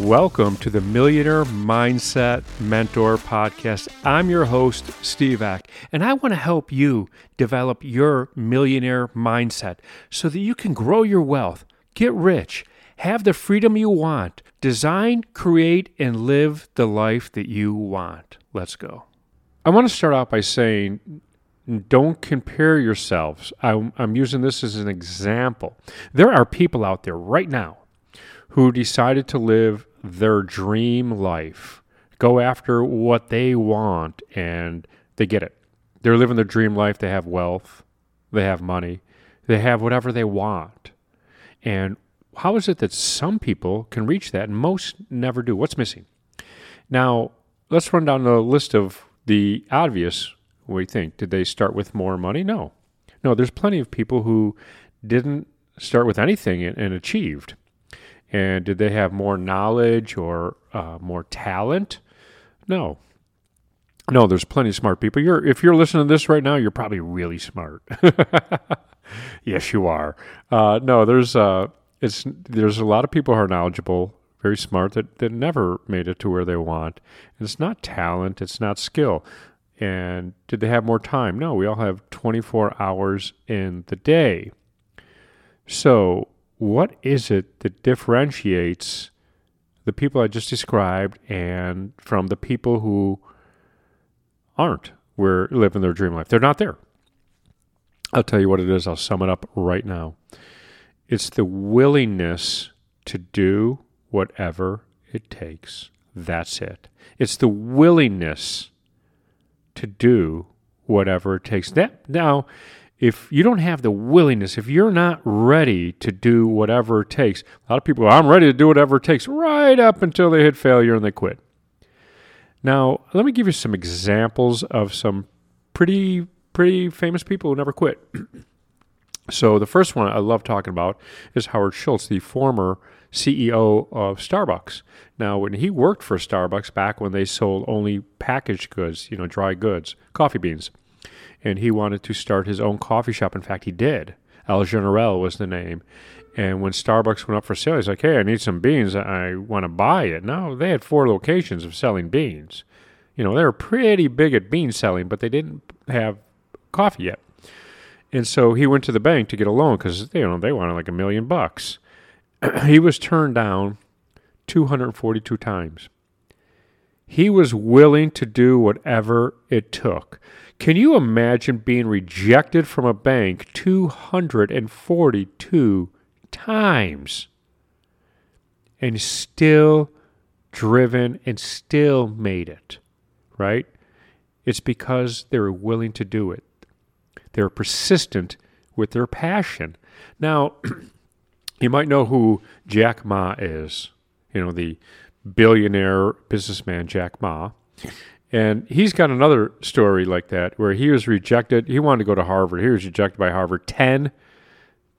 Welcome to the Millionaire Mindset Mentor Podcast. I'm your host, Steve Ek, and I want to help you develop your millionaire mindset so that you can grow your wealth, get rich, have the freedom you want, design, create, and live the life that you want. Let's go. I want to start out by saying don't compare yourselves. I'm, I'm using this as an example. There are people out there right now who decided to live their dream life, go after what they want, and they get it. They're living their dream life. They have wealth, they have money, they have whatever they want. And how is it that some people can reach that and most never do? What's missing? Now, let's run down the list of the obvious. We think, did they start with more money? No. No, there's plenty of people who didn't start with anything and, achieved. And did they have more knowledge or uh, more talent? No. No, there's plenty of smart people. You're if you're listening to this right now, you're probably really smart. yes, you are. Uh, no, there's uh, it's there's a lot of people who are knowledgeable, very smart that, that never made it to where they want. And it's not talent, it's not skill. And did they have more time? No, we all have 24 hours in the day. So what is it that differentiates the people I just described and from the people who aren't where living their dream life? They're not there. I'll tell you what it is. I'll sum it up right now. It's the willingness to do whatever it takes. That's it. It's the willingness to do whatever it takes. That now if you don't have the willingness, if you're not ready to do whatever it takes, a lot of people, I'm ready to do whatever it takes, right up until they hit failure and they quit. Now, let me give you some examples of some pretty, pretty famous people who never quit. so, the first one I love talking about is Howard Schultz, the former CEO of Starbucks. Now, when he worked for Starbucks back when they sold only packaged goods, you know, dry goods, coffee beans and he wanted to start his own coffee shop. In fact, he did. Il Giornale was the name. And when Starbucks went up for sale, he's like, hey, I need some beans. I want to buy it. Now, they had four locations of selling beans. You know, they were pretty big at bean selling, but they didn't have coffee yet. And so he went to the bank to get a loan because, you know, they wanted like a million bucks. he was turned down 242 times. He was willing to do whatever it took. Can you imagine being rejected from a bank 242 times and still driven and still made it, right? It's because they were willing to do it. They were persistent with their passion. Now, you might know who Jack Ma is, you know, the billionaire businessman Jack Ma. And he's got another story like that where he was rejected. He wanted to go to Harvard. He was rejected by Harvard 10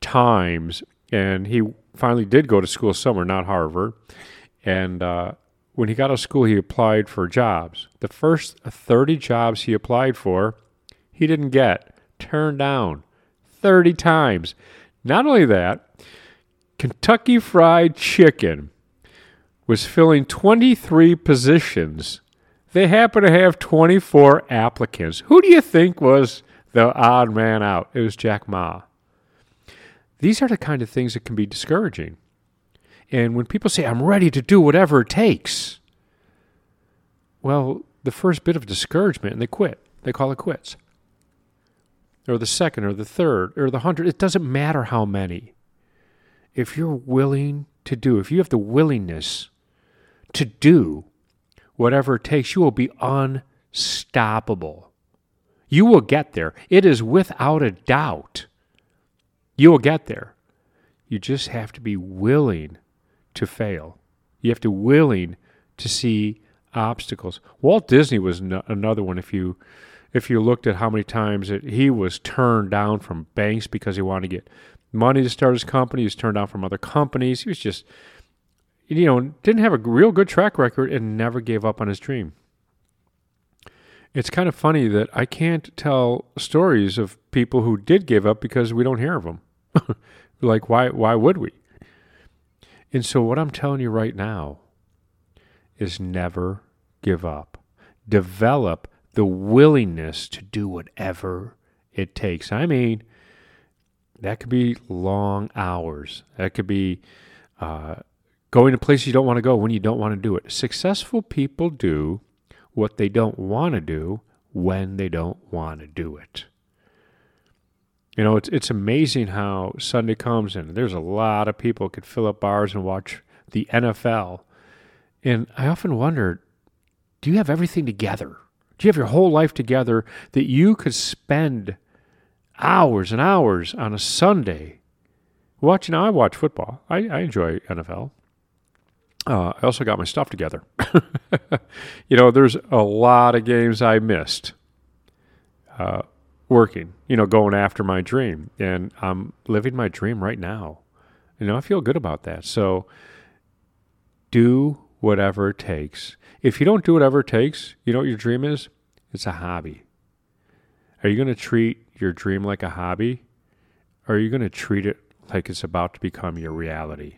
times. And he finally did go to school somewhere, not Harvard. And uh, when he got out of school, he applied for jobs. The first 30 jobs he applied for, he didn't get, turned down 30 times. Not only that, Kentucky Fried Chicken was filling 23 positions they happen to have 24 applicants. Who do you think was the odd man out? It was Jack Ma. These are the kind of things that can be discouraging. And when people say, I'm ready to do whatever it takes, well, the first bit of discouragement, and they quit. They call it quits. Or the second, or the third, or the hundred. It doesn't matter how many. If you're willing to do, if you have the willingness to do whatever it takes, you will be unstoppable. You will get there. It is without a doubt. You will get there. You just have to be willing to fail. You have to willing to see obstacles. Walt Disney was another one. If you if you looked at how many times it, he was turned down from banks because he wanted to get money to start his company, he was turned down from other companies. He was just you know, didn't have a real good track record and never gave up on his dream. It's kind of funny that I can't tell stories of people who did give up because we don't hear of them. like why why would we? And so what I'm telling you right now is never give up. Develop the willingness to do whatever it takes. I mean, that could be long hours. That could be uh, going to places you don't want to go when you don't want to do it. Successful people do what they don't want to do when they don't want to do it. You know, it's it's amazing how Sunday comes and there's a lot of people could fill up bars and watch the NFL. And I often wonder, do you have everything together? Do you have your whole life together that you could spend hours and hours on a Sunday watching? I watch football. I, I enjoy NFL. Uh, I also got my stuff together. you know, there's a lot of games I missed uh, working, you know, going after my dream. And I'm living my dream right now. You know, I feel good about that. So do whatever it takes. If you don't do whatever it takes, you know what your dream is? It's a hobby. Are you going to treat your dream like a hobby? Or are you going to treat it like it's about to become your reality?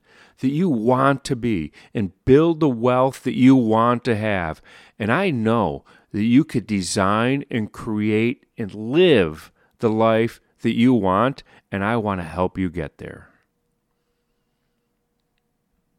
that you want to be and build the wealth that you want to have. And I know that you could design and create and live the life that you want, and I want to help you get there.